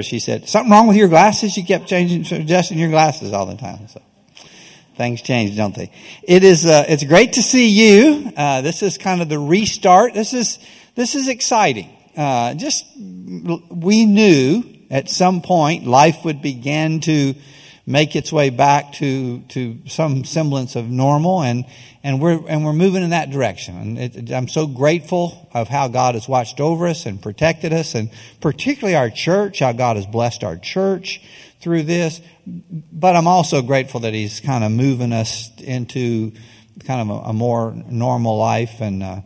She said, something wrong with your glasses? You kept changing, adjusting your glasses all the time. So things change, don't they? It is, uh, it's great to see you. Uh, this is kind of the restart. This is, this is exciting. Uh, just, we knew at some point life would begin to make its way back to, to some semblance of normal and, and we're, and we're moving in that direction. And it, I'm so grateful of how God has watched over us and protected us and particularly our church, how God has blessed our church through this. But I'm also grateful that He's kind of moving us into kind of a, a more normal life and, uh,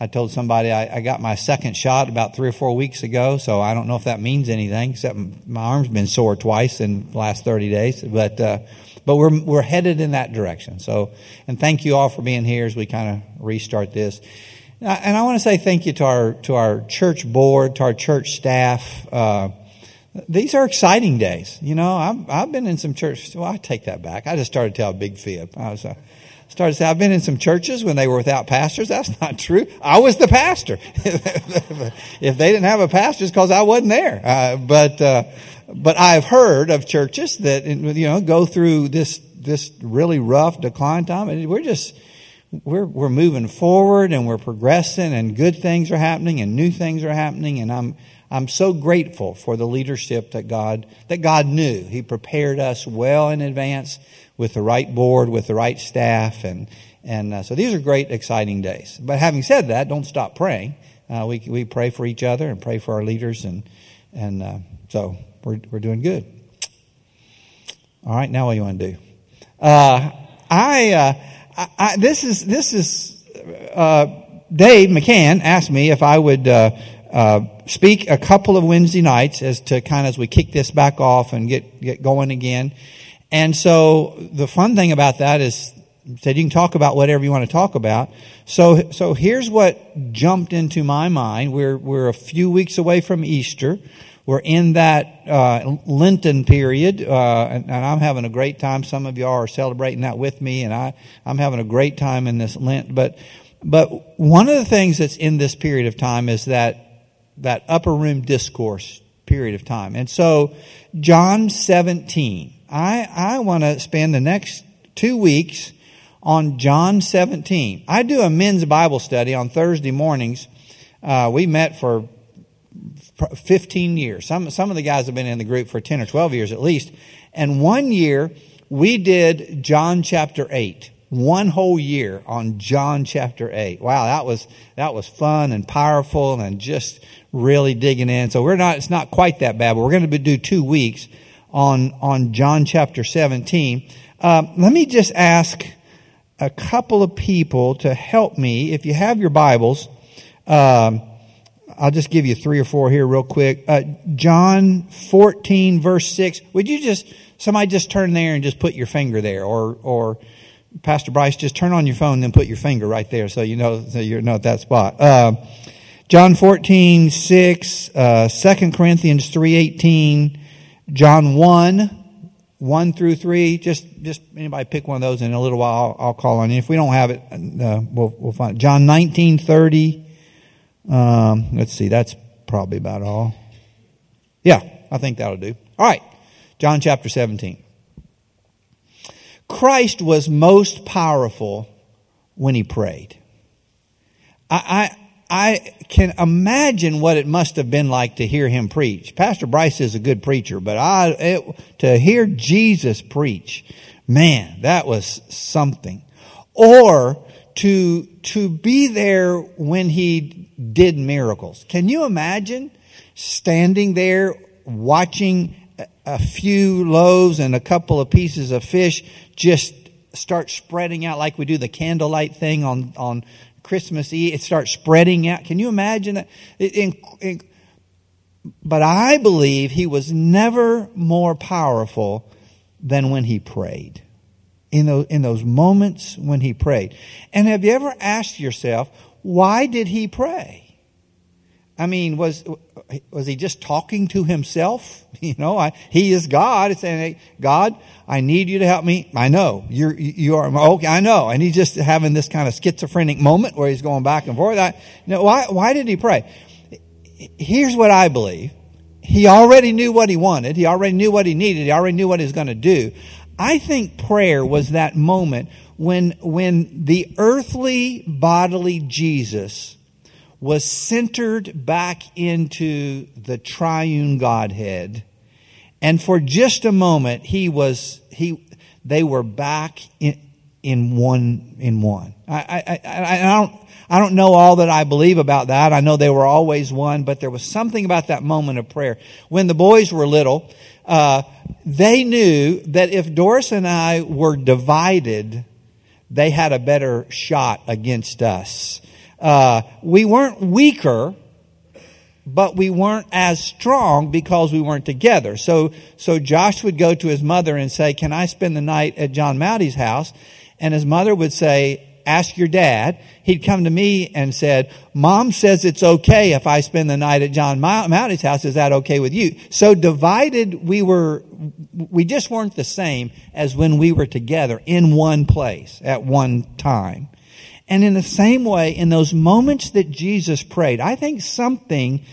I told somebody I, I, got my second shot about three or four weeks ago, so I don't know if that means anything, except my arm's been sore twice in the last 30 days. But, uh, but we're, we're headed in that direction. So, and thank you all for being here as we kind of restart this. And I want to say thank you to our, to our church board, to our church staff. Uh, these are exciting days. You know, I've, I've been in some churches. Well, I take that back. I just started to tell a big fib. I was, uh, started to say, I've been in some churches when they were without pastors. That's not true. I was the pastor. if they didn't have a pastor, it's because I wasn't there. Uh, but, uh, but I've heard of churches that, you know, go through this, this really rough decline time and we're just, we're, we're moving forward and we're progressing and good things are happening and new things are happening. And I'm, I'm so grateful for the leadership that God, that God knew. He prepared us well in advance with the right board, with the right staff, and and uh, so these are great, exciting days. But having said that, don't stop praying. Uh, we we pray for each other and pray for our leaders, and and uh, so we're we're doing good. All right, now what do you want to do? Uh, I, uh, I, I, this is this is uh, Dave McCann asked me if I would. Speak a couple of Wednesday nights as to kind of as we kick this back off and get, get going again. And so the fun thing about that is said you can talk about whatever you want to talk about. So so here's what jumped into my mind. We're we're a few weeks away from Easter. We're in that uh, Lenten period, uh, and, and, I'm having a great time. Some of y'all are celebrating that with me, and I I'm having a great time in this Lent. But but one of the things that's in this period of time is that that upper room discourse period of time. And so John 17 I, I want to spend the next two weeks on John 17. I do a men's Bible study on Thursday mornings. Uh, we met for 15 years. Some, some of the guys have been in the group for 10 or 12 years at least. And one year we did John chapter 8. One whole year on John chapter 8. Wow, that was, that was fun and powerful and just really digging in. So we're not, it's not quite that bad, but we're going to do two weeks on, on John chapter 17. Um, let me just ask a couple of people to help me. If you have your Bibles, um, I'll just give you three or four here real quick. Uh, John 14 verse 6. Would you just, somebody just turn there and just put your finger there or, or Pastor Bryce, just turn on your phone and then put your finger right there so you know, so you know at that spot. Uh, John 14, 6, uh, 2 Corinthians 3.18, John 1, 1 through 3. Just, just anybody pick one of those in a little while. I'll, I'll call on you. If we don't have it, uh, we'll, we'll find it. John 19, 30. Um, let's see. That's probably about all. Yeah, I think that'll do. All right. John chapter 17. Christ was most powerful when he prayed. I, I can imagine what it must have been like to hear him preach. Pastor Bryce is a good preacher, but I, it, to hear Jesus preach, man, that was something. Or to, to be there when he did miracles. Can you imagine standing there watching a few loaves and a couple of pieces of fish just start spreading out like we do the candlelight thing on, on Christmas Eve, it starts spreading out. Can you imagine that? But I believe he was never more powerful than when he prayed. In those, in those moments when he prayed. And have you ever asked yourself, why did he pray? I mean, was was he just talking to himself? You know, I, he is God. It's saying, hey, God, I need you to help me. I know you're you are okay. I know, and he's just having this kind of schizophrenic moment where he's going back and forth. I, you know, why why did he pray? Here's what I believe. he already knew what he wanted. He already knew what he needed. He already knew what he was going to do. I think prayer was that moment when, when the earthly bodily Jesus was centered back into the triune Godhead. And for just a moment, he was, he, they were back in, in one, in one. I, I, I, I don't, I don't know all that I believe about that. I know they were always one, but there was something about that moment of prayer. When the boys were little, uh, they knew that if Doris and I were divided, they had a better shot against us. Uh, we weren't weaker, but we weren't as strong because we weren't together. So, so Josh would go to his mother and say, "Can I spend the night at John Mowdy's house?" And his mother would say, ask your dad. He'd come to me and said, Mom says it's okay if I spend the night at John Mowdy's house. Is that okay with you? So divided, we were, we just weren't the same as when we were together in one place at one time. And in the same way, in those moments that Jesus prayed, I think something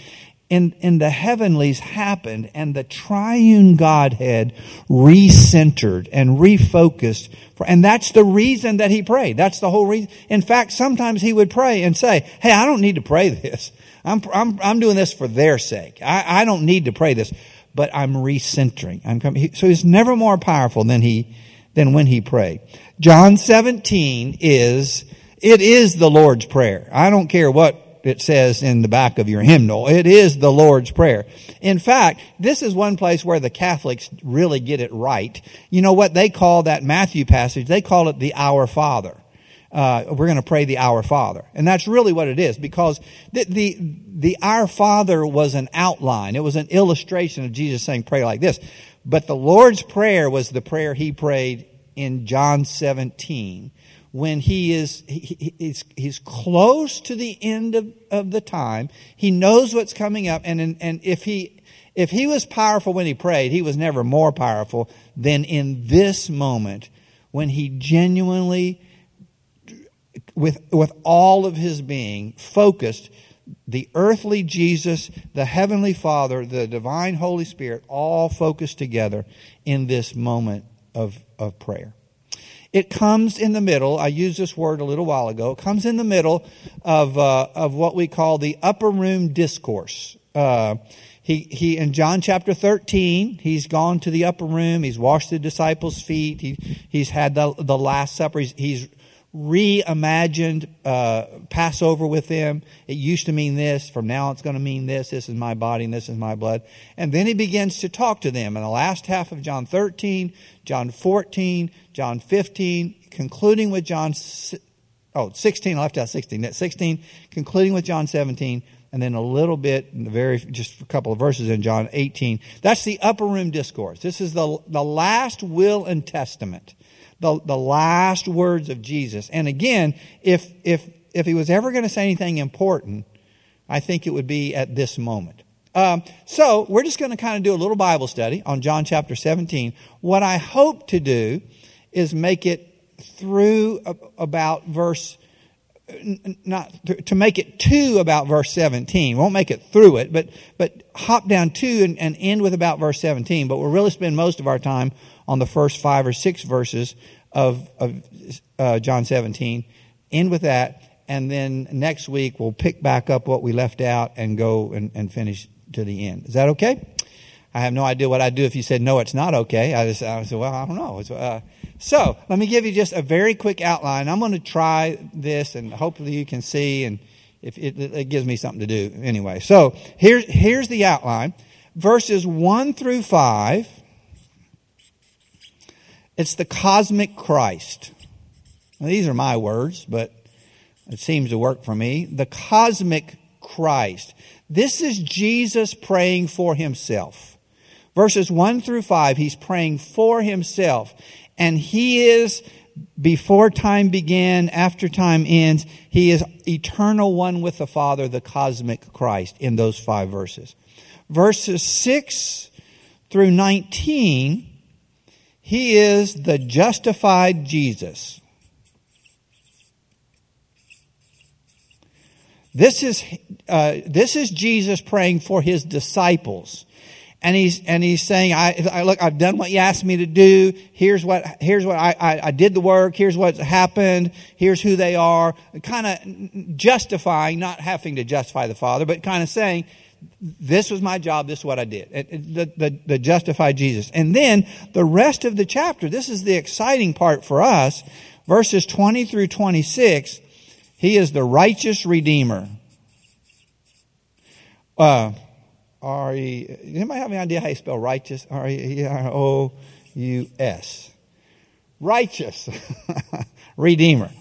in, in the heavenlies happened and the triune Godhead recentered and refocused. For, and that's the reason that he prayed. That's the whole reason. In fact, sometimes he would pray and say, Hey, I don't need to pray this. I'm, I'm, I'm doing this for their sake. I, I don't need to pray this, but I'm recentering. I'm coming. So he's never more powerful than he, than when he prayed. John 17 is, it is the Lord's Prayer. I don't care what it says in the back of your hymnal. It is the Lord's Prayer. In fact, this is one place where the Catholics really get it right. You know what they call that Matthew passage? They call it the Our Father. Uh, we're going to pray the Our Father. And that's really what it is because the, the, the Our Father was an outline. It was an illustration of Jesus saying pray like this. But the Lord's Prayer was the prayer he prayed in John 17 when he is he, he's, he's close to the end of, of the time he knows what's coming up and and if he if he was powerful when he prayed he was never more powerful than in this moment when he genuinely with with all of his being focused the earthly Jesus, the heavenly Father, the divine Holy Spirit, all focused together in this moment of, of prayer. It comes in the middle. I used this word a little while ago. It comes in the middle of uh, of what we call the upper room discourse. Uh, he he in John chapter thirteen, he's gone to the upper room. He's washed the disciples' feet. He he's had the the Last Supper. He's, he's reimagined uh, Passover with them. It used to mean this. From now it's going to mean this. This is my body and this is my blood. And then he begins to talk to them in the last half of John 13, John 14, John 15, concluding with John, oh, 16, I left out 16. 16, concluding with John 17, and then a little bit in the very, just a couple of verses in John 18. That's the upper room discourse. This is the, the last will and testament the, the last words of Jesus. And again, if, if, if he was ever going to say anything important, I think it would be at this moment. Um, so we're just going to kind of do a little Bible study on John chapter 17. What I hope to do is make it through about verse not to make it to about verse 17. Won't make it through it, but but hop down to and, and end with about verse 17. But we'll really spend most of our time on the first five or six verses of, of uh, John 17. End with that. And then next week we'll pick back up what we left out and go and, and finish to the end. Is that okay? I have no idea what I'd do if you said, no, it's not okay. I just, I said, well, I don't know. Uh, so let me give you just a very quick outline. I'm going to try this and hopefully you can see and if it, it gives me something to do anyway. So here's, here's the outline. Verses 1 through 5 it's the cosmic Christ. Now, these are my words, but it seems to work for me. The cosmic Christ. This is Jesus praying for himself. Verses 1 through 5, he's praying for himself. And he is, before time began, after time ends, he is eternal one with the Father, the cosmic Christ, in those five verses. Verses 6 through 19, he is the justified Jesus. This is, uh, this is Jesus praying for his disciples. and he's and he's saying, I, I, look, I've done what you asked me to do. Here's what here's what I, I, I did the work. Here's what's happened. Here's who they are. Kind of justifying, not having to justify the Father, but kind of saying, this was my job. This is what I did. It, it, the, the, the Jesus. And then the rest of the chapter. This is the exciting part for us. Verses 20 through 26. He is the righteous redeemer. Uh, R E. Anybody have any idea how you spell righteous? R E R O U S. Righteous. Redeemer.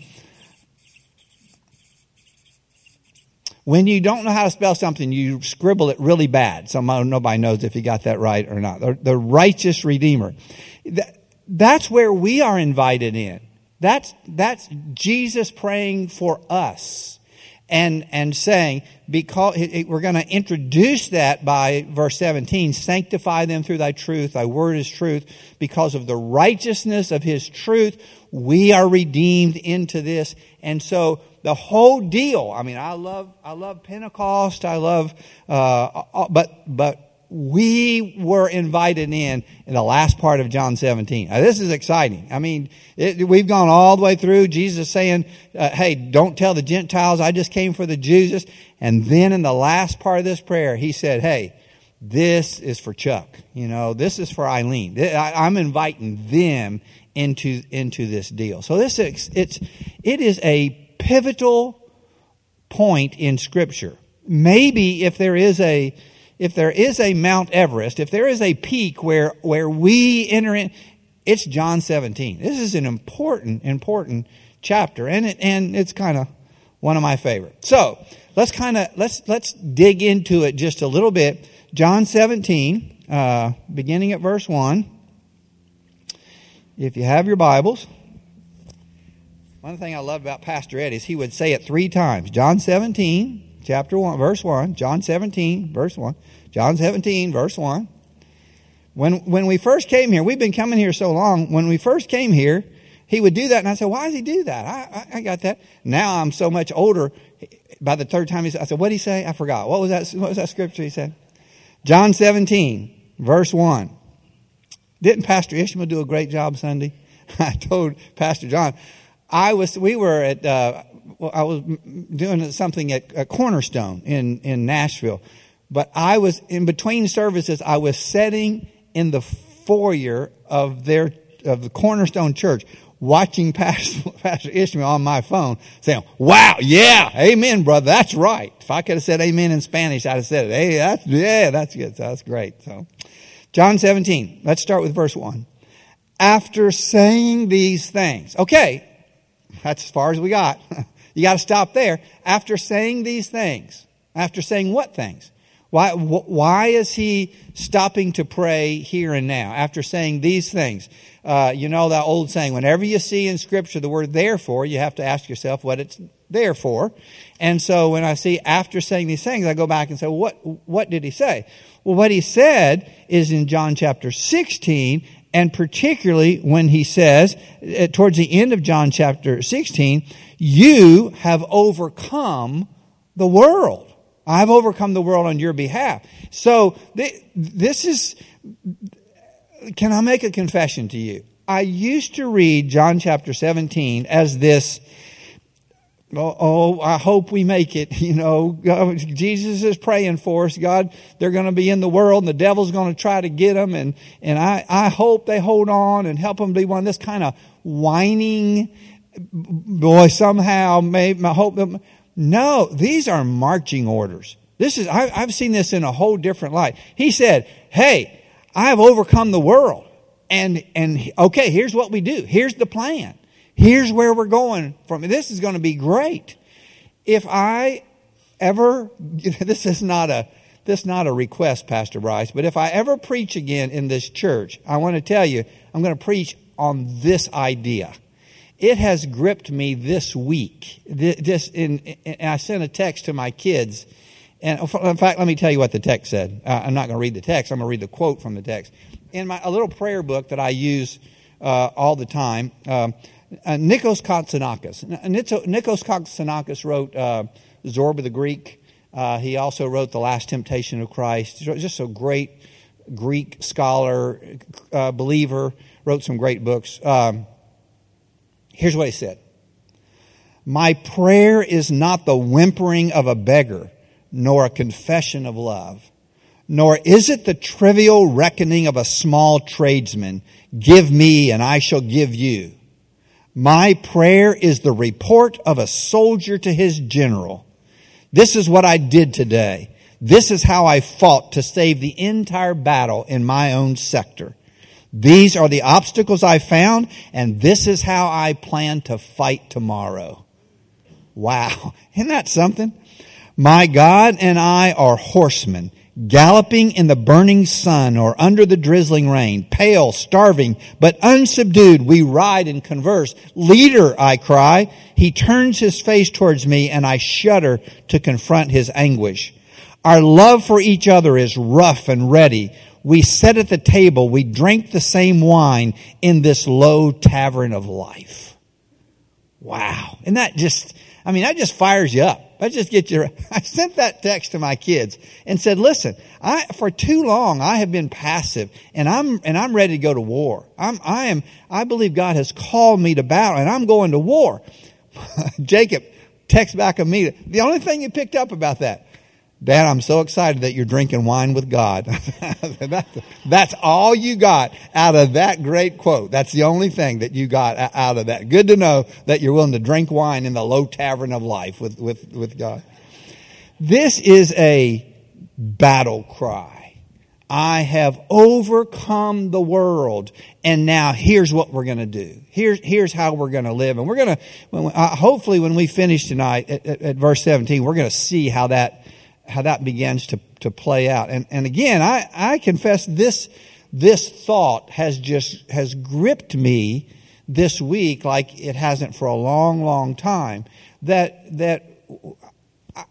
When you don't know how to spell something, you scribble it really bad. So nobody knows if you got that right or not. The, righteous redeemer. That's where we are invited in. That's, that's Jesus praying for us and, and saying, because we're going to introduce that by verse 17, sanctify them through thy truth, thy word is truth, because of the righteousness of his truth, we are redeemed into this. And so the whole deal, I mean, I love, I love Pentecost, I love, uh, but, but we were invited in in the last part of John 17. Now, this is exciting. I mean, it, we've gone all the way through Jesus saying, uh, hey, don't tell the Gentiles, I just came for the Jews. And then in the last part of this prayer, he said, hey, this is for Chuck. You know, this is for Eileen. I, am inviting them into, into this deal. So this is, it's, it is a pivotal point in scripture. Maybe if there is a, if there is a Mount Everest, if there is a peak where, where we enter in, it's John 17. This is an important, important chapter, and it, and it's kind of one of my favorites. So let's kind of let's let's dig into it just a little bit. John 17, uh, beginning at verse one. If you have your Bibles, one thing I love about Pastor Ed is he would say it three times. John 17, chapter 1, verse 1, John 17, verse 1, John 17, verse 1. When, when we first came here, we've been coming here so long, when we first came here, he would do that, and I said, why does he do that? I, I, I got that. Now I'm so much older, by the third time he said, I said, what did he say? I forgot. What was that, what was that scripture he said? John 17, verse 1. Didn't Pastor Ishmael do a great job Sunday? I told Pastor John, I was, we were at, uh, I was doing something at, at Cornerstone in, in Nashville. But I was, in between services, I was sitting in the foyer of their, of the Cornerstone Church, watching Pastor, Pastor Ishmael on my phone, saying, wow, yeah, amen, brother, that's right. If I could have said amen in Spanish, I'd have said it. Hey, that's, yeah, that's good. That's great. So, John 17, let's start with verse 1. After saying these things, okay, that's as far as we got. You got to stop there. After saying these things, after saying what things? Why, why is he stopping to pray here and now after saying these things? Uh, you know that old saying, whenever you see in Scripture the word therefore, you have to ask yourself what it's there for. And so when I see after saying these things, I go back and say, what, what did he say? Well, what he said is in John chapter 16, and particularly when he says, uh, towards the end of John chapter 16, you have overcome the world. I've overcome the world on your behalf. So this is, can I make a confession to you? I used to read John chapter 17 as this, oh, I hope we make it. You know, Jesus is praying for us. God, they're going to be in the world and the devil's going to try to get them. And, and I, I hope they hold on and help them be one. This kind of whining, boy, somehow, maybe, I hope no, these are marching orders. This is, I, I've seen this in a whole different light. He said, Hey, I have overcome the world. And, and okay, here's what we do. Here's the plan. Here's where we're going from. This is going to be great. If I ever, this is not a, this is not a request, Pastor Bryce, but if I ever preach again in this church, I want to tell you, I'm going to preach on this idea it has gripped me this week. This, in, I sent a text to my kids, and in fact, let me tell you what the text said. Uh, I'm not going to read the text. I'm going to read the quote from the text. In my a little prayer book that I use uh, all the time, um, uh, Nikos Kazantzakis. Nikos Kazantzakis wrote uh, Zorba the Greek. Uh, he also wrote The Last Temptation of Christ. Just a great Greek scholar, uh, believer, wrote some great books. Um, here's what he said My prayer is not the whimpering of a beggar, nor a confession of love, nor is it the trivial reckoning of a small tradesman Give me and I shall give you. My prayer is the report of a soldier to his general. This is what I did today. This is how I fought to save the entire battle in my own sector. These are the obstacles I found, and this is how I plan to fight tomorrow. Wow. Isn't that something? My God and I are horsemen, galloping in the burning sun or under the drizzling rain, pale, starving, but unsubdued, we ride and converse. Leader, I cry. He turns his face towards me, and I shudder to confront his anguish. Our love for each other is rough and ready. We sit at the table, we drink the same wine in this low tavern of life. Wow. And that just, I mean, that just fires you up. That just get you. I sent that text to my kids and said, listen, I, for too long, I have been passive and I'm, and I'm ready to go to war. I'm, I am, I believe God has called me to battle and I'm going to war. Jacob texts back immediately. The only thing you picked up about that, Dad, I'm so excited that you're drinking wine with God. that's, that's all you got out of that great quote. That's the only thing that you got out of that. Good to know that you're willing to drink wine in the low tavern of life with, with, with God. This is a battle cry. I have overcome the world, and now here's what we're going to do. Here's here's how we're going to live, and we're going to uh, hopefully when we finish tonight at, at, at verse 17, we're going to see how that how that begins to, to play out. And, and again, I, I confess this, this thought has just, has gripped me this week like it hasn't for a long, long time. That, that, I,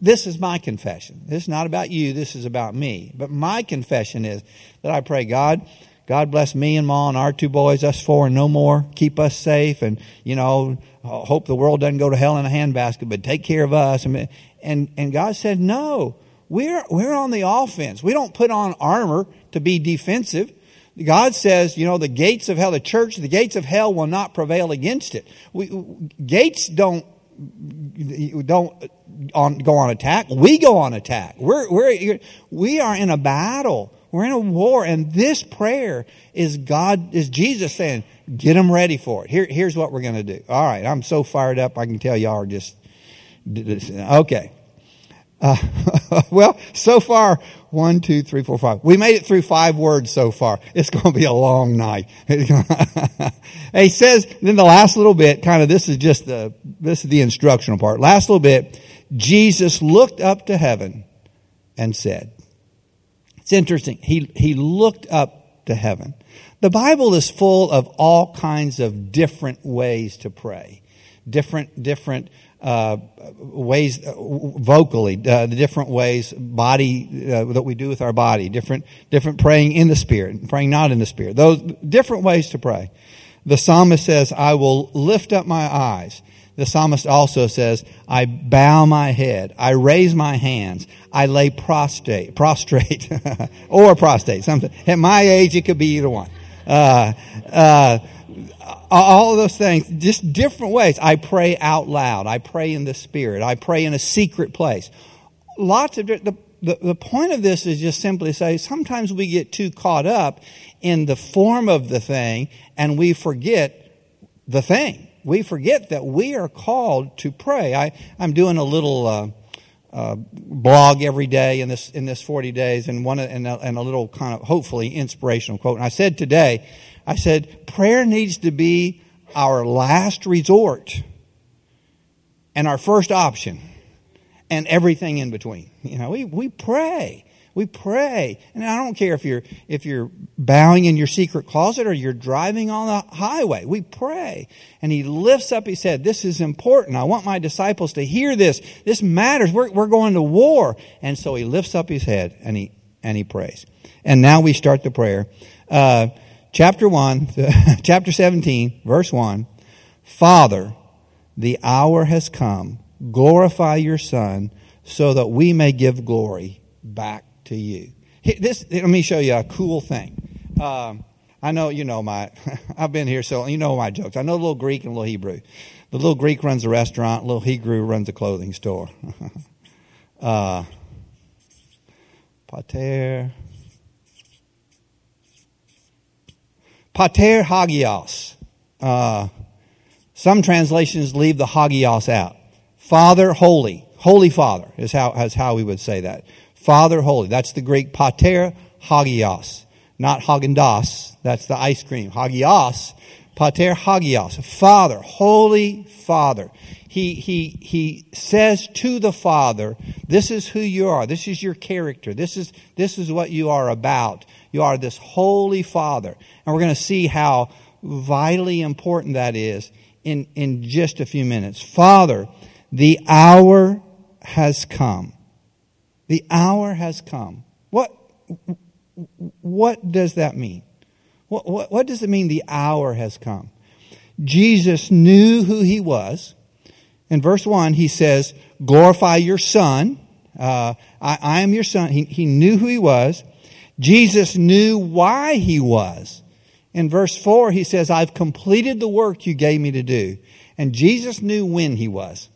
this is my confession. This is not about you. This is about me. But my confession is that I pray, God, God bless me and Ma and our two boys, us four and no more. Keep us safe and, you know, hope the world doesn't go to hell in a handbasket, but take care of us. And, and God said, no, we're, we're on the offense. We don't put on armor to be defensive. God says, you know, the gates of hell, the church, the gates of hell will not prevail against it. We, gates don't, don't on, go on attack. We go on attack. We're, we're, we are in a battle. We're in a war. And this prayer is God, is Jesus saying, get them ready for it. Here, here's what we're going to do. All right. I'm so fired up. I can tell y'all are just Okay. Uh, well, so far, one, two, three, four, five. We made it through five words so far. It's going to be a long night. he says, then the last little bit, kind of, this is just the, this is the instructional part. Last little bit, Jesus looked up to heaven and said, it's interesting. He, he looked up to heaven. The Bible is full of all kinds of different ways to pray. Different, different uh, ways uh, vocally, uh, the different ways body uh, that we do with our body, different different praying in the spirit, praying not in the spirit. Those different ways to pray. The psalmist says, "I will lift up my eyes." The psalmist also says, "I bow my head, I raise my hands, I lay prostrate, prostrate, or prostrate." Something at my age, it could be either one. All of those things, just different ways. I pray out loud. I pray in the Spirit. I pray in a secret place. Lots of the, the, the point of this is just simply say sometimes we get too caught up in the form of the thing and we forget the thing. We forget that we are called to pray. I, I'm doing a little uh, uh, blog every day in this in this 40 days, and one and a, and a little kind of hopefully inspirational quote. And I said today I said, prayer needs to be our last resort and our first option and everything in between. You know, we, we pray. We pray. And I don't care if you're, if you're bowing in your secret closet or you're driving on the highway. We pray. And he lifts up, he said, this is important. I want my disciples to hear this. This matters. We're, we're going to war. And so he lifts up his head and he, and he prays. And now we start the prayer. Uh, chapter 1, chapter 17, verse 1 Father, the hour has come. Glorify your Son so that we may give glory back to you. This, let me show you a cool thing. Um, I know, you know my, I've been here, so you know my jokes. I know a little Greek and a little Hebrew. The little Greek runs a restaurant, little Hebrew runs a clothing store. uh, pater. Pater Hagios. Uh, some translations leave the Hagios out. Father Holy. Holy Father is how, is how we would say that. Father Holy. That's the Greek Pater Hagios. Not Haagen-Dazs. That's the ice cream. Hagios. Pater Hagios. Father. Holy Father. He, he, he says to the Father, this is who you are. This is your character. This is, this is what you are about. You are this Holy Father. And we're going to see how vitally important that is in, in just a few minutes. Father, the hour has come. The hour has come. What, what does that mean? What, what, what does it mean the hour has come? Jesus knew who he was. In verse 1, he says, Glorify your Son. Uh, I, I, am your Son. He, he knew who he was. Jesus knew why he was. In verse 4, he says, I've completed the work you gave me to do. And Jesus knew when he was.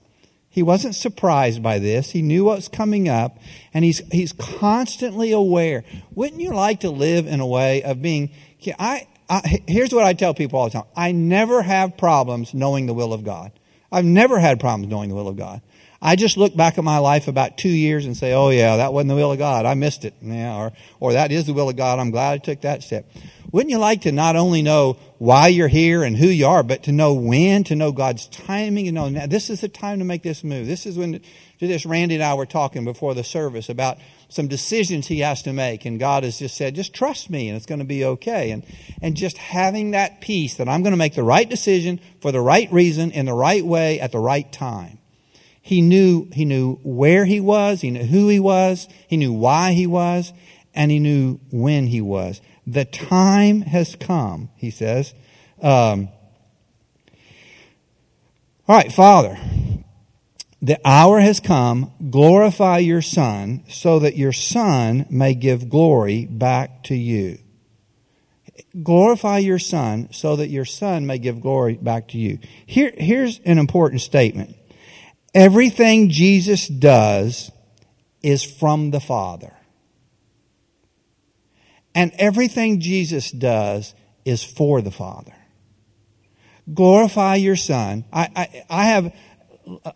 He wasn't surprised by this. He knew what was coming up, and he's, he's constantly aware. Wouldn't you like to live in a way of being, I, I, here's what I tell people all the time. I never have problems knowing the will of God. I've never had problems knowing the will of God. I just look back at my life about two years and say, oh yeah, that wasn't the will of God. I missed it. Yeah, or, or that is the will of God. I'm glad I took that step. Wouldn't you like to not only know why you're here and who you are, but to know when, to know God's timing and know now this is the time to make this move. This is when, this Randy and I were talking before the service about some decisions he has to make and God has just said, just trust me and it's going to be okay. And, and just having that peace that I'm going to make the right decision for the right reason in the right way at the right time. He knew, he knew where he was, he knew who he was, he knew why he was, and he knew when he was. The time has come, he says. Um, all right, Father, the hour has come. Glorify your Son so that your Son may give glory back to you. Glorify your Son so that your Son may give glory back to you. Here, here's an important statement. Everything Jesus does is from the Father. And everything Jesus does is for the Father. Glorify your Son. I, I, I have,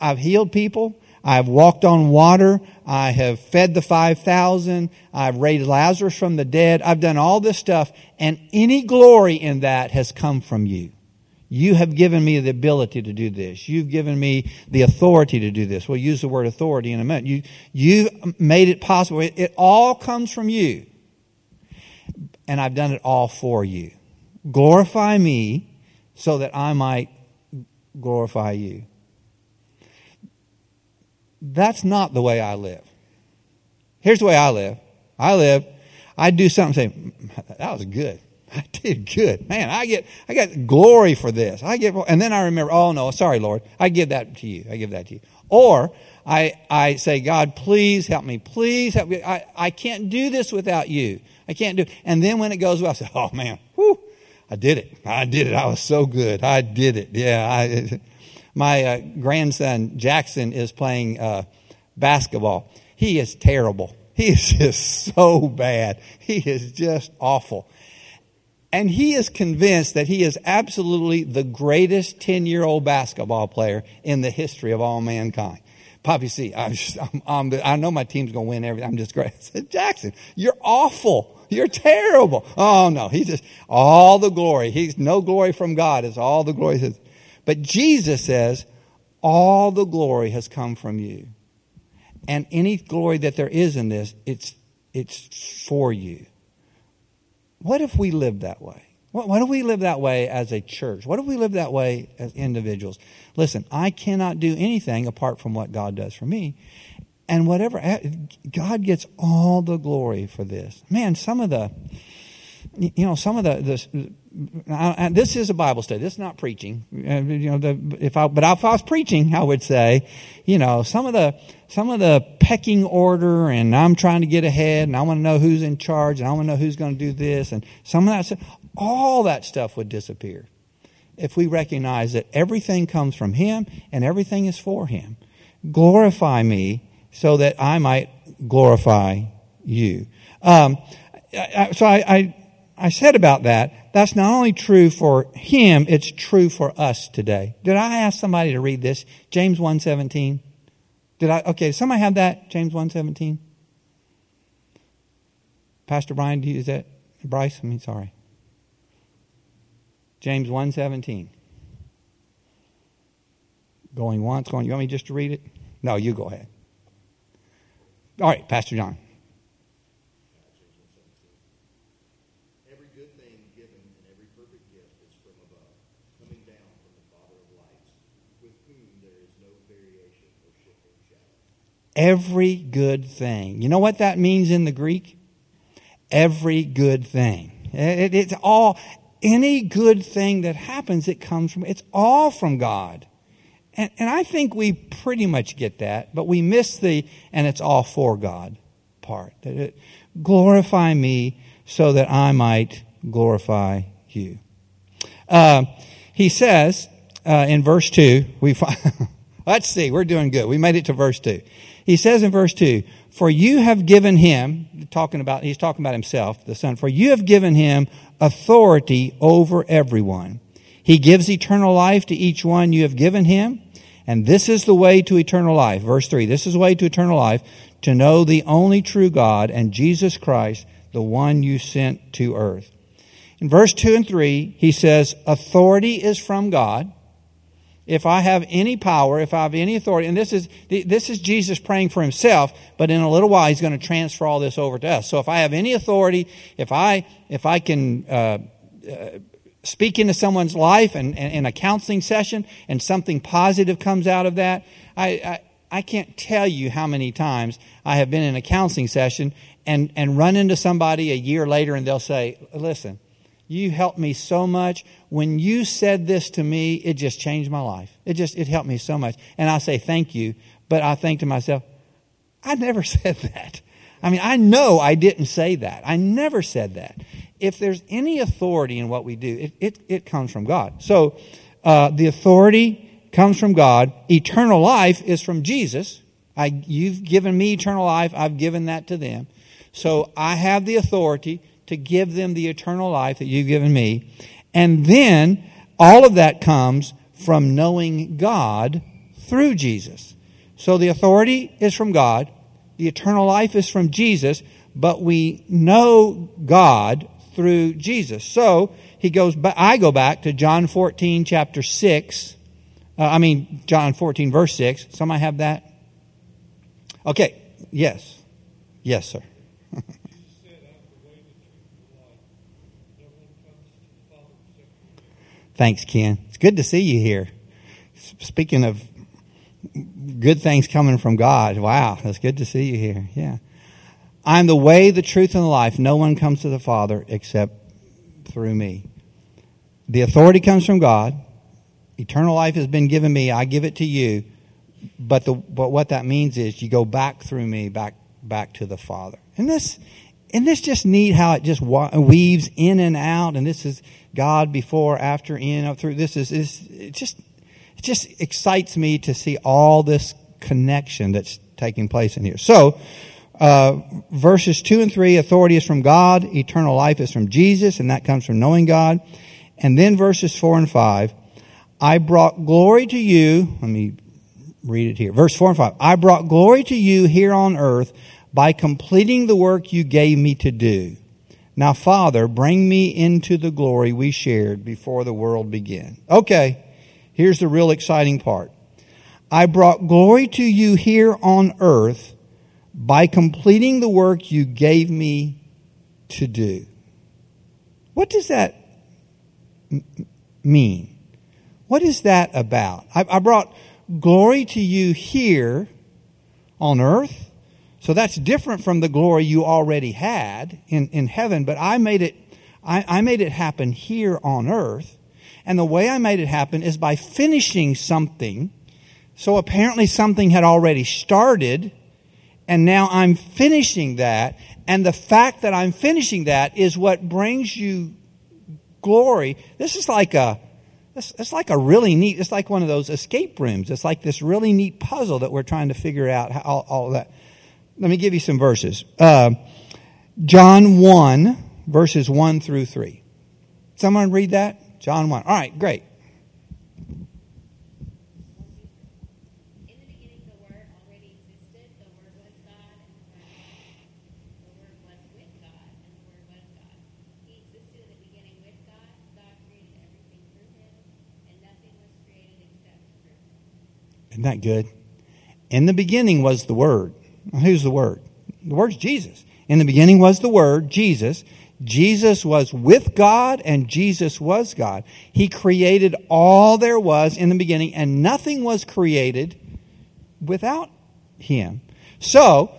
I've healed people. I've walked on water. I have fed the 5,000. I've raised Lazarus from the dead. I've done all this stuff and any glory in that has come from you. You have given me the ability to do this. You've given me the authority to do this. We'll use the word authority in a minute. You, you made it possible. It, it all comes from you. And I've done it all for you. Glorify me so that I might glorify you. That's not the way I live. Here's the way I live. I live, I do something, say, mm, that was good. I did good. Man, I get, I get glory for this. I get, and then I remember, oh no, sorry, Lord. I give that to you. I give that to you. Or I, I say, God, please help me. Please help me. I, I can't do this without you. I can't do it. And then when it goes well, I say, oh man, I did it. I did it. I was so good. I did it. Yeah. I, my uh, grandson, Jackson, is playing uh, basketball. He is terrible. He is just so bad. He is just awful. And he is convinced that he is absolutely the greatest 10 year old basketball player in the history of all mankind. Poppy C, I'm just, I'm, I'm, i know my team's going to win everything. I'm just great. I said, Jackson, you're awful. You're terrible. Oh no, he's just all the glory. He's no glory from God. It's all the glory. But Jesus says, all the glory has come from you. And any glory that there is in this, it's, it's for you. What if we lived that way? What if we live that way as a church? What if we live that way as individuals? Listen, I cannot do anything apart from what God does for me. And whatever, eh, God gets all the glory for this. Man, some of the, you know, some of the, the and this is a Bible study. This is not preaching. Uh, you know, the, if I, but if I was preaching, I would say, you know, some of the, some of the pecking order and I'm trying to get ahead and I want to know who's in charge and I want to know who's going to do this and some of that stuff, all that stuff would disappear if we recognize that everything comes from Him and everything is for Him. Glorify me so that I might glorify you. Um, so I, I I said about that, that's not only true for him, it's true for us today. Did I ask somebody to read this? James 1.17? Did I? Okay, does somebody have that? James 1.17? Pastor Brian, do you, is that Bryce? I mean, sorry. James 1.17. Going once, going, you want me just to read it? No, you go ahead. All right, Pastor John. Every good thing. You know what that means in the Greek? Every good thing. It, it's all, any good thing that happens, it comes from, it's all from God. And, and I think we pretty much get that, but we miss the, and it's all for God part. That it, glorify me so that I might glorify you. Uh, he says uh, in verse 2, we find, let's see, we're doing good. We made it to verse 2. He says in verse 2, For you have given him, talking about, he's talking about himself, the Son, for you have given him authority over everyone. He gives eternal life to each one you have given him. And this is the way to eternal life. Verse 3 This is the way to eternal life, to know the only true God and Jesus Christ, the one you sent to earth. In verse 2 and 3, he says, Authority is from God if I have any power, if I have any authority, and this is, this is Jesus praying for himself, but in a little while he's going to transfer all this over to us. So if I have any authority, if I, if I can, uh, uh, speak into someone's life and, in a counseling session and something positive comes out of that, I, I, I can't tell you how many times I have been in a counseling session and, and run into somebody a year later and they'll say, listen, you helped me so much. When you said this to me, it just changed my life. It just, it helped me so much. And I say thank you, but I think to myself, I never said that. I mean, I know I didn't say that. I never said that. If there's any authority in what we do, it, it, it comes from God. So, uh, the authority comes from God. Eternal life is from Jesus. I, you've given me eternal life. I've given that to them. So I have the authority to give them the eternal life that you've given me. And then all of that comes from knowing God through Jesus. So the authority is from God, the eternal life is from Jesus, but we know God through Jesus. So he goes, I go back to John 14, chapter 6. Uh, I mean, John 14, verse 6. Somebody have that? Okay. Yes. Yes, sir. Thanks, Ken. It's good to see you here. Speaking of good things coming from God, wow, it's good to see you here. Yeah. I'm the way, the truth, and the life. No one comes to the Father except through me. The authority comes from God. Eternal life has been given me. I give it to you. But the but what that means is you go back through me, back back to the Father. And this and this just neat how it just weaves in and out. And this is God before, after, in, up through. This is, it just it just excites me to see all this connection that's taking place in here. So, uh, verses two and three, authority is from God, eternal life is from Jesus, and that comes from knowing God. And then verses four and five, I brought glory to you. Let me read it here. Verse four and five. I brought glory to you here on earth by completing the work you gave me to do. Now, Father, bring me into the glory we shared before the world began. Okay, here's the real exciting part. I brought glory to you here on earth by completing the work you gave me to do. What does that mean? What is that about? I, I brought glory to you here on earth so that's different from the glory you already had in, in heaven, but I made it, I, I made it happen here on earth. And the way I made it happen is by finishing something. So apparently something had already started and now I'm finishing that. And the fact that I'm finishing that is what brings you glory. This is like a, it's, it's like a really neat, it's like one of those escape rooms. It's like this really neat puzzle that we're trying to figure out how, all, all that. Let me give you some verses. Uh, John 1, verses 1 through 3. Someone read that? John 1. All right, great. Isn't that good? In the beginning was the Word. Who's the Word? The Word's Jesus. In the beginning was the Word, Jesus. Jesus was with God and Jesus was God. He created all there was in the beginning and nothing was created without Him. So,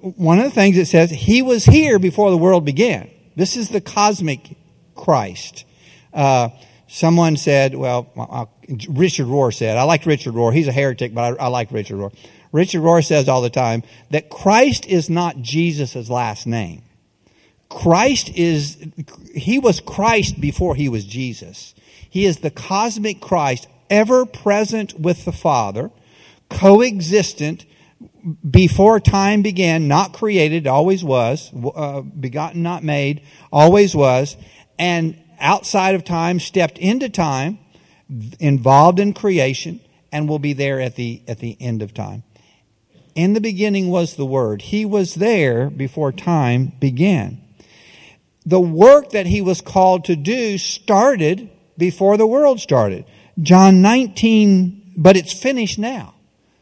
one of the things it says, He was here before the world began. This is the cosmic Christ. Uh, someone said, well, Richard Rohr said, I like Richard Rohr. He's a heretic, but I, I like Richard Rohr. Richard Rohr says all the time that Christ is not Jesus' last name. Christ is, he was Christ before he was Jesus. He is the cosmic Christ, ever present with the Father, coexistent before time began, not created, always was, uh, begotten, not made, always was, and outside of time, stepped into time, involved in creation, and will be there at the, at the end of time. In the beginning was the Word. He was there before time began. The work that he was called to do started before the world started. John 19, but it's finished now.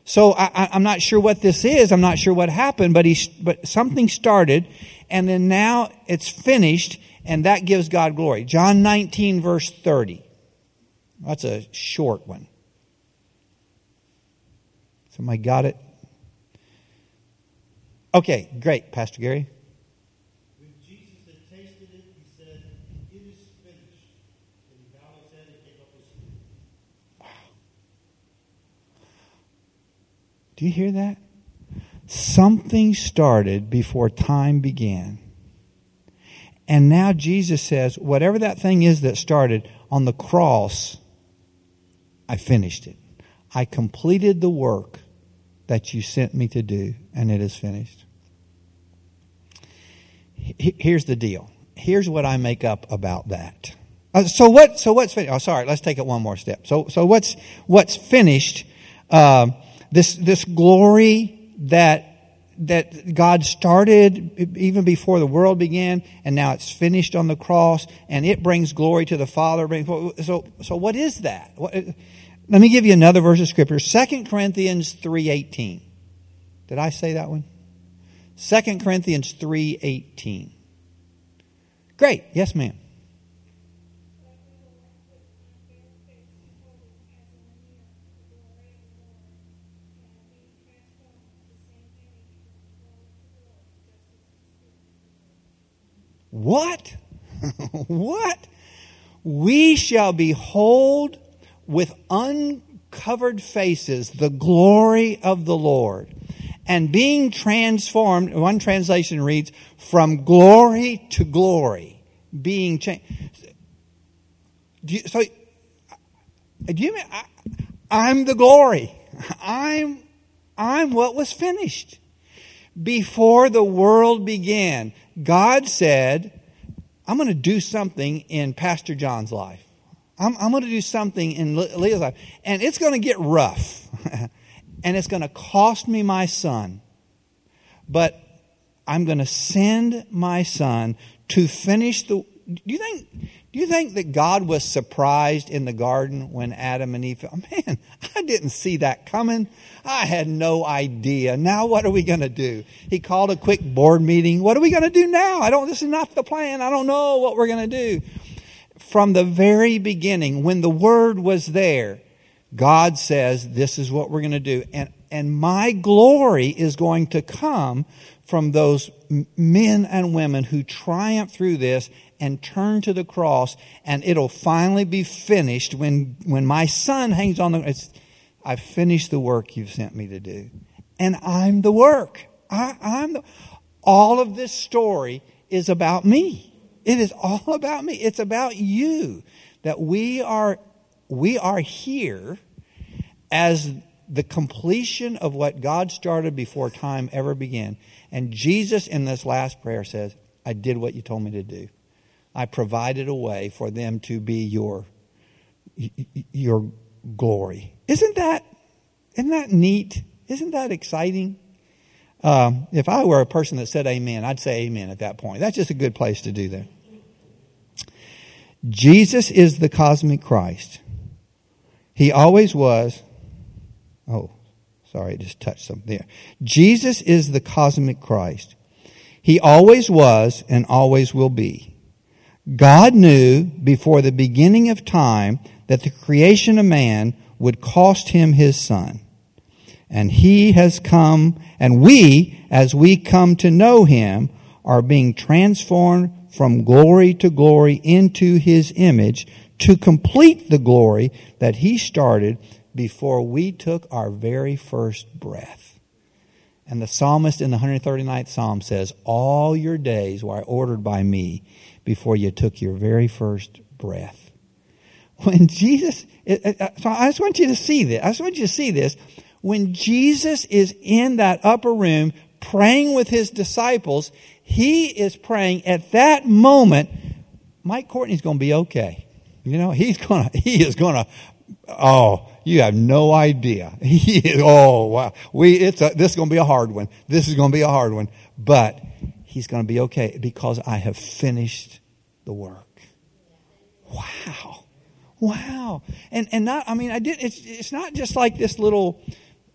So I, am not sure what this is. I'm not sure what happened, but he, but something started, and then now it's finished, and that gives God glory. John 19, verse 30. That's a short one. Somebody got it? Okay, great, Pastor Gary. When Jesus had tasted it, he said, It is finished. And he bowed his head and gave up his spirit. Wow. Do you hear that? Something started before time began. And now Jesus says, whatever that thing is that started on the cross, I finished it. I completed the work that you sent me to do, and it is finished. Here's the deal. Here's what I make up about that. Uh, so what? So what's finished? Oh, sorry. Let's take it one more step. So so what's what's finished? Uh, this this glory that that God started even before the world began, and now it's finished on the cross, and it brings glory to the Father. So so what is that? What, let me give you another verse of scripture. 2 Corinthians 3.18. Did I say that one? 2 Corinthians 3.18. Great. Yes, ma'am. What? what? We shall behold with uncovered faces the glory of the Lord and being transformed, one translation reads, from glory to glory, being changed. So, do you mean, I, I'm the glory. I'm, I'm what was finished. Before the world began, God said, I'm going to do something in Pastor John's life. I'm, I'm going to do something in Leah's life, and it's going to get rough, and it's going to cost me my son. But I'm going to send my son to finish the. Do you think? Do you think that God was surprised in the garden when Adam and Eve? Man, I didn't see that coming. I had no idea. Now what are we going to do? He called a quick board meeting. What are we going to do now? I don't. This is not the plan. I don't know what we're going to do from the very beginning, when the Word was there, God says, this is what we're going to do. And, and my glory is going to come from those men and women who triumph through this and turn to the cross and it'll finally be finished when, when my son hangs on the, it's, I've finished the work you've sent me to do. And I'm the work. I, I'm the, all of this story is about me. It is all about me. It's about you. That we are, we are here as the completion of what God started before time ever began. And Jesus in this last prayer says, I did what you told me to do. I provided a way for them to be your, your glory. Isn't that, isn't that neat? Isn't that exciting? Um, if I were a person that said amen, I'd say amen at that point. That's just a good place to do that. Jesus is the cosmic Christ. He always was. Oh, sorry, I just touched something there. Jesus is the cosmic Christ. He always was and always will be. God knew before the beginning of time that the creation of man would cost him his son. And he has come, and we, as we come to know him, are being transformed from glory to glory into his image to complete the glory that he started before we took our very first breath. And the psalmist in the 139th Psalm says, All your days were ordered by me before you took your very first breath. When Jesus, uh, so I just want you to see this. I just want you to see this when Jesus is in that upper room praying with his disciples, he is praying at that moment, Mike Courtney's going to be okay. You know, he's going to, he is going to, oh, you have no idea. He is, oh, wow. We, it's a, this is going to be a hard one. This is going to be a hard one. But he's going to be okay because I have finished the work. Wow. Wow. And, and not, I mean, I did, it's, it's not just like this little,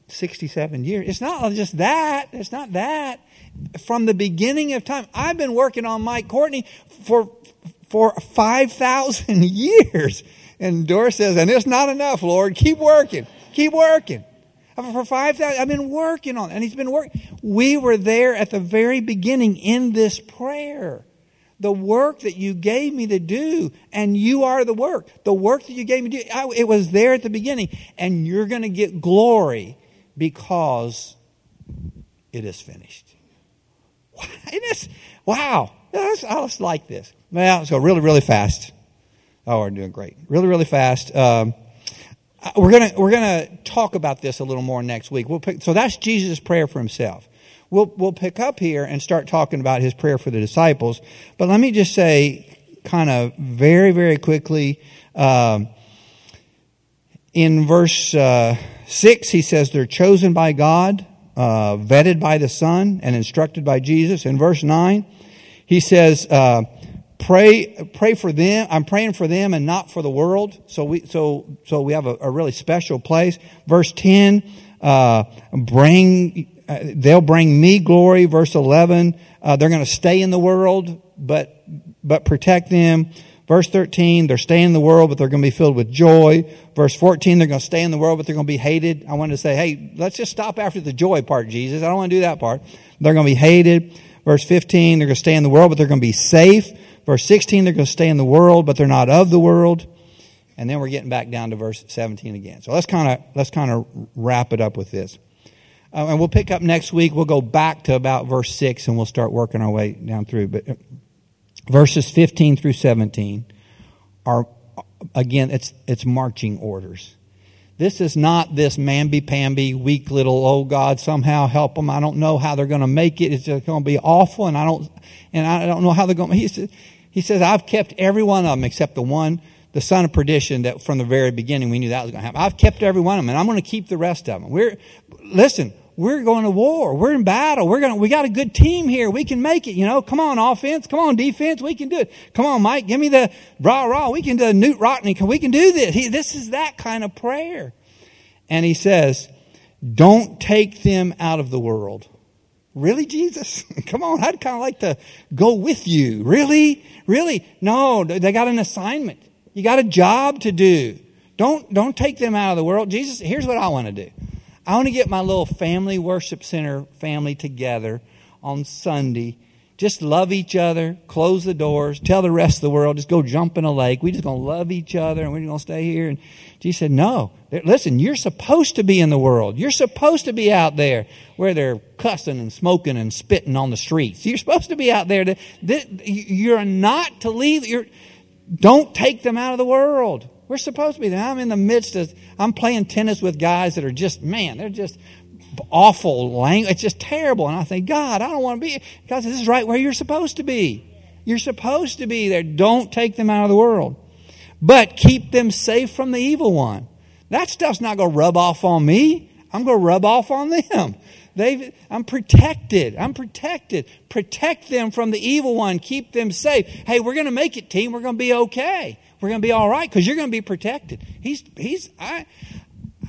67 years. It's not just that. It's not that. From the beginning of time, I've been working on Mike Courtney for, for 5,000 years. And Doris says, and it's not enough, Lord. Keep working. Keep working. For 5,000, I've been working on it. And he's been working. We were there at the very beginning in this prayer. The work that you gave me to do, and you are the work. The work that you gave me to do, I, it was there at the beginning. And you're going to get glory because it is finished. Wow. I just like this. Now, let's go really, really fast. Oh, we're doing great. Really, really fast. Um, we're gonna we're gonna talk about this a little more next week. We'll pick, so that's Jesus' prayer for himself. We'll we'll pick up here and start talking about his prayer for the disciples. But let me just say, kind of very very quickly, um, in verse. Uh, 6, he says they're chosen by God, uh, vetted by the Son, and instructed by Jesus. In verse 9, he says, uh, pray, pray for them. I'm praying for them and not for the world. So we, so, so we have a, a really special place. Verse 10, uh, bring, uh, they'll bring me glory. Verse 11, uh, they're going to stay in the world, but, but protect them. Verse 13, they're staying in the world, but they're going to be filled with joy. Verse 14, they're going to stay in the world, but they're going to be hated. I wanted to say, hey, let's just stop after the joy part, Jesus. I don't want to do that part. They're going to be hated. Verse 15, they're going to stay in the world, but they're going to be safe. Verse 16, they're going to stay in the world, but they're not of the world. And then we're getting back down to verse 17 again. So let's kind of, let's kind of wrap it up with this. Uh, and we'll pick up next week. We'll go back to about verse 6 and we'll start working our way down through. But uh, verses 15 through 17 are, again, it's, it's marching orders. This is not this mamby-pamby, weak little, oh God, somehow help them. I don't know how they're going to make it. It's going to be awful and I don't, and I don't know how they're going to, he says, he says, I've kept every one of them except the one, the son of perdition that from the very beginning we knew that was going to happen. I've kept every one of them and I'm going to keep the rest of them. We're, listen, we're going to war. We're in battle. We're going to, we got a good team here. We can make it, you know. Come on, offense. Come on, defense. We can do it. Come on, Mike. Give me the rah rah. We can do Knute Rockne. We can do this. He, this is that kind of prayer. And he says, don't take them out of the world. Really, Jesus? Come on. I'd kind of like to go with you. Really? Really? No, they got an assignment. You got a job to do. Don't, don't take them out of the world. Jesus, here's what I want to do. I want to get my little family worship center family together on Sunday. Just love each other, close the doors, tell the rest of the world, just go jump in a lake. We're just going to love each other and we're going to stay here. And Jesus said, No. Listen, you're supposed to be in the world. You're supposed to be out there where they're cussing and smoking and spitting on the streets. You're supposed to be out there. To, you're not to leave. You're, don't take them out of the world. We're supposed to be there. I'm in the midst of, I'm playing tennis with guys that are just, man, they're just awful language. It's just terrible. And I think, God, I don't want to be, because this is right where you're supposed to be. You're supposed to be there. Don't take them out of the world. But keep them safe from the evil one. That stuff's not going to rub off on me. I'm going to rub off on them. They've, I'm protected. I'm protected. Protect them from the evil one. Keep them safe. Hey, we're going to make it, team. We're going to be okay. We're going to be all right because you're going to be protected. He's, he's, I,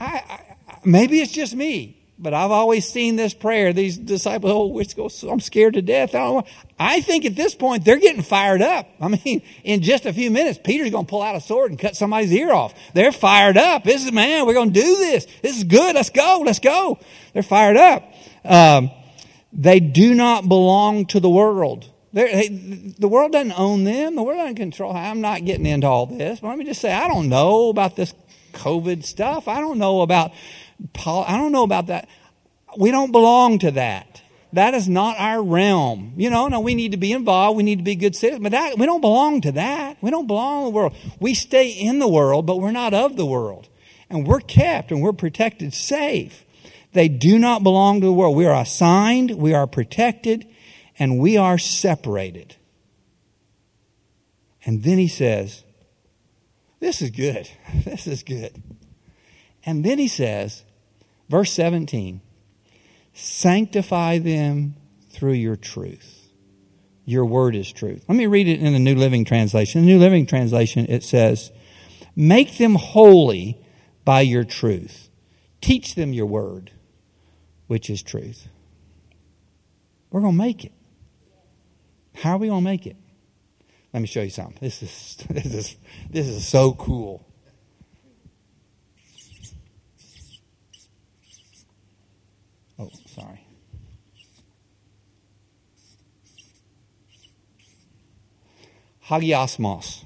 I, I, maybe it's just me, but I've always seen this prayer. These disciples, oh, go, I'm scared to death. I, I think at this point they're getting fired up. I mean, in just a few minutes, Peter's going to pull out a sword and cut somebody's ear off. They're fired up. This is man. We're going to do this. This is good. Let's go. Let's go. They're fired up. Um, they do not belong to the world. They, the world doesn't own them. The world doesn't control. I'm not getting into all this, but let me just say, I don't know about this COVID stuff. I don't know about, I don't know about that. We don't belong to that. That is not our realm. You know, no, we need to be involved. We need to be good citizens, but that, we don't belong to that. We don't belong to the world. We stay in the world, but we're not of the world. And we're kept and we're protected safe. They do not belong to the world. We are assigned, we are protected, and we are separated. And then he says, This is good. This is good. And then he says, verse 17, Sanctify them through your truth. Your word is truth. Let me read it in the New Living Translation. In the New Living Translation, it says, Make them holy by your truth. Teach them your word, which is truth. We're going to make it. How are we going to make it? Let me show you something. This is, this is, this is so cool. Oh, sorry. Hagiasmos.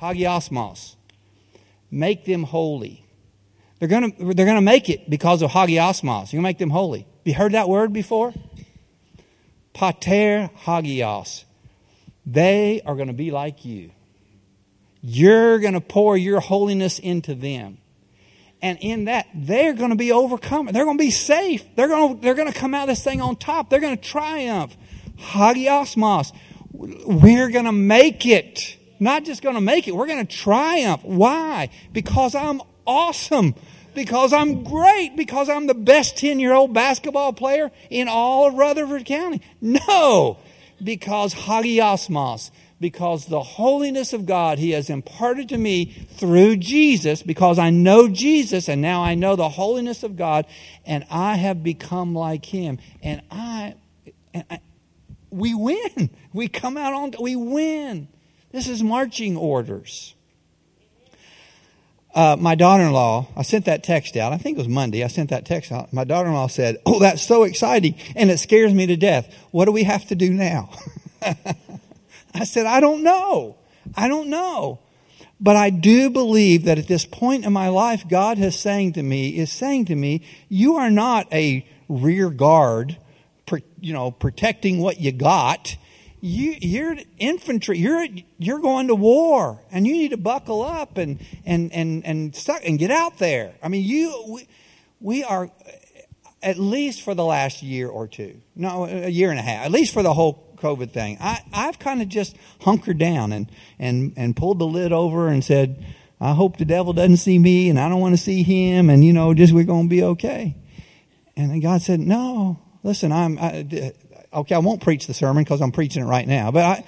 Hagiasmos. Make them holy. They're going to they're to make it because of hagiasmos. You're going to make them holy. Have You heard that word before? Pater hagios. They are going to be like you. You're going to pour your holiness into them. And in that, they're going to be overcome. They're going to be safe. They're going to, they're going to come out of this thing on top. They're going to triumph. Hagiasmos. We're going to make it. Not just going to make it, we're going to triumph. Why? Because I'm awesome because I'm great, because I'm the best 10 year old basketball player in all of Rutherford County. No, because hagiasmos, because the holiness of God He has imparted to me through Jesus, because I know Jesus and now I know the holiness of God, and I have become like Him. And I, and I we win. We come out on, we win. This is marching orders. Uh, my daughter-in-law, I sent that text out. I think it was Monday. I sent that text out. My daughter-in-law said, "Oh, that's so exciting, and it scares me to death. What do we have to do now?" I said, "I don't know. I don't know." But I do believe that at this point in my life, God has saying to me, is saying to me, you are not a rear guard, you know, protecting what you got you, you're infantry. You're you're going to war, and you need to buckle up and and and and suck and get out there. I mean, you we, we are uh, at least for the last year or two, no, a year and a half, at least for the whole COVID thing. I I've kind of just hunkered down and and and pulled the lid over and said, I hope the devil doesn't see me, and I don't want to see him, and you know, just we're going to be okay. And then God said, No, listen, I'm. I, okay, I won't preach the sermon because I'm preaching it right now, but I,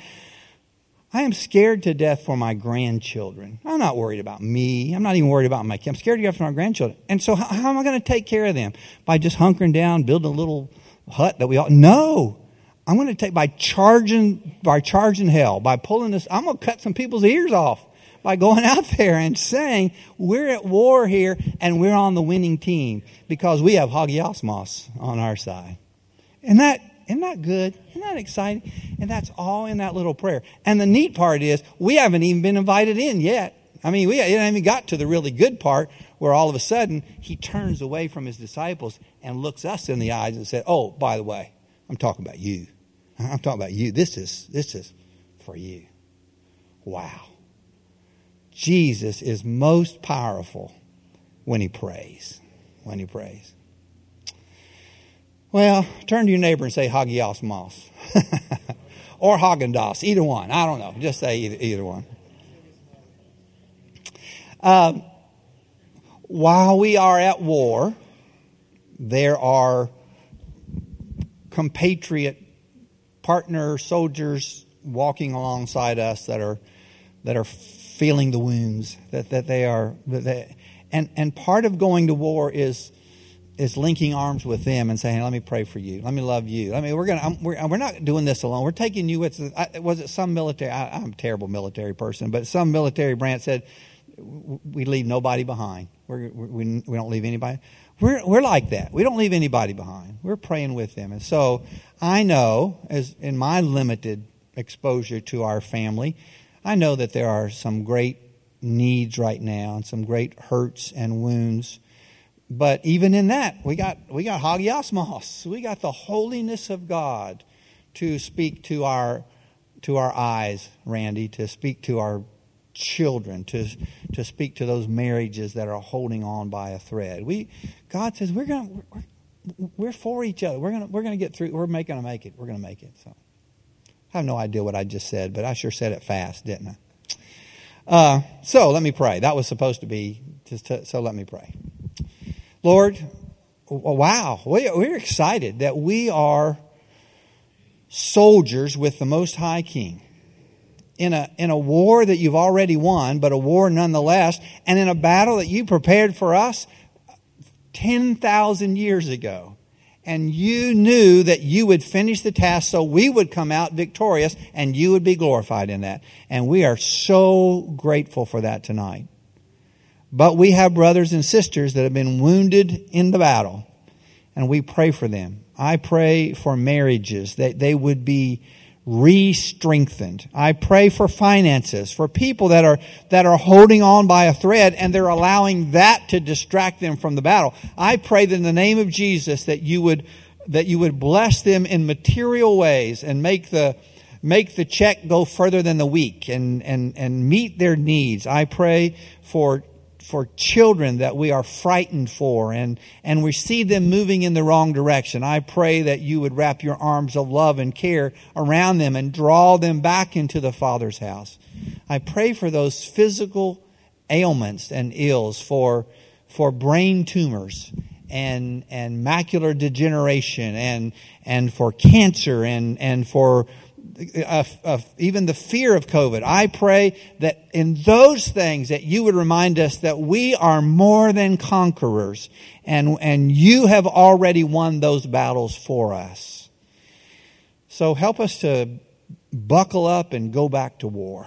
I am scared to death for my grandchildren. I'm not worried about me. I'm not even worried about my kids. I'm scared to death for my grandchildren. And so how, how am I going to take care of them? By just hunkering down, building a little hut that we all, no. I'm going to take by charging, by charging hell, by pulling this, I'm going to cut some people's ears off by going out there and saying, we're at war here and we're on the winning team because we have Hagiasmos on our side. And that isn't that good? Isn't that exciting? And that's all in that little prayer. And the neat part is we haven't even been invited in yet. I mean, we haven't even got to the really good part where all of a sudden he turns away from his disciples and looks us in the eyes and said, "Oh, by the way, I'm talking about you. I'm talking about you. This is this is for you." Wow. Jesus is most powerful when he prays. When he prays. Well, turn to your neighbor and say Hagios Moss. or Haagen either one. I don't know. Just say either, either one. Um, while we are at war, there are compatriot partner soldiers walking alongside us that are that are feeling the wounds that, that they are that they, and and part of going to war is is linking arms with them and saying, "Let me pray for you. Let me love you. I mean, we're gonna we're, we're not doing this alone. We're taking you with. I, was it some military? I, am a terrible military person, but some military branch said we leave nobody behind. We're, we we don't leave anybody. We're we're like that. We don't leave anybody behind. We're praying with them, and so I know, as in my limited exposure to our family, I know that there are some great needs right now and some great hurts and wounds but even in that, we got we got hagiasmos. We got the holiness of God to speak to our to our eyes, Randy, to speak to our children, to to speak to those marriages that are holding on by a thread. We God says we're gonna we're, we're for each other. We're gonna we're gonna get through. We're making to make it. We're gonna make it. So I have no idea what I just said, but I sure said it fast, didn't I? Uh, so let me pray. That was supposed to be just to, so let me pray. Lord, wow, we're excited that we are soldiers with the Most High King. In a, in a war that you've already won, but a war nonetheless, and in a battle that you prepared for us 10,000 years ago. And you knew that you would finish the task so we would come out victorious and you would be glorified in that. And we are so grateful for that tonight. But we have brothers and sisters that have been wounded in the battle, and we pray for them. I pray for marriages that they would be re-strengthened. I pray for finances, for people that are, that are holding on by a thread and they're allowing that to distract them from the battle. I pray that in the name of Jesus that you would, that you would bless them in material ways and make the, make the check go further than the week and, and, and meet their needs. I pray for for children that we are frightened for and, and we see them moving in the wrong direction. I pray that you would wrap your arms of love and care around them and draw them back into the Father's house. I pray for those physical ailments and ills, for, for brain tumors and, and macular degeneration and, and for cancer and, and for Uh, uh, even the fear of COVID. I pray that in those things that you would remind us that we are more than conquerors and, and you have already won those battles for us. So help us to buckle up and go back to war.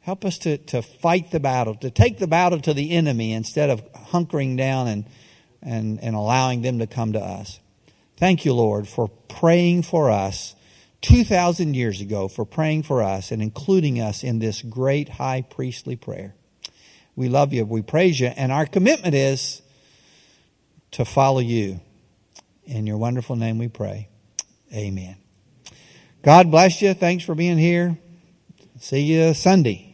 Help us to, to fight the battle, to take the battle to the enemy instead of hunkering down and, and, and allowing them to come to us. Thank you, Lord, for praying for us 2,000 years ago for praying for us and including us in this great high priestly prayer. We love you. We praise you. And our commitment is to follow you. In your wonderful name we pray. Amen. God bless you. Thanks for being here. See you Sunday.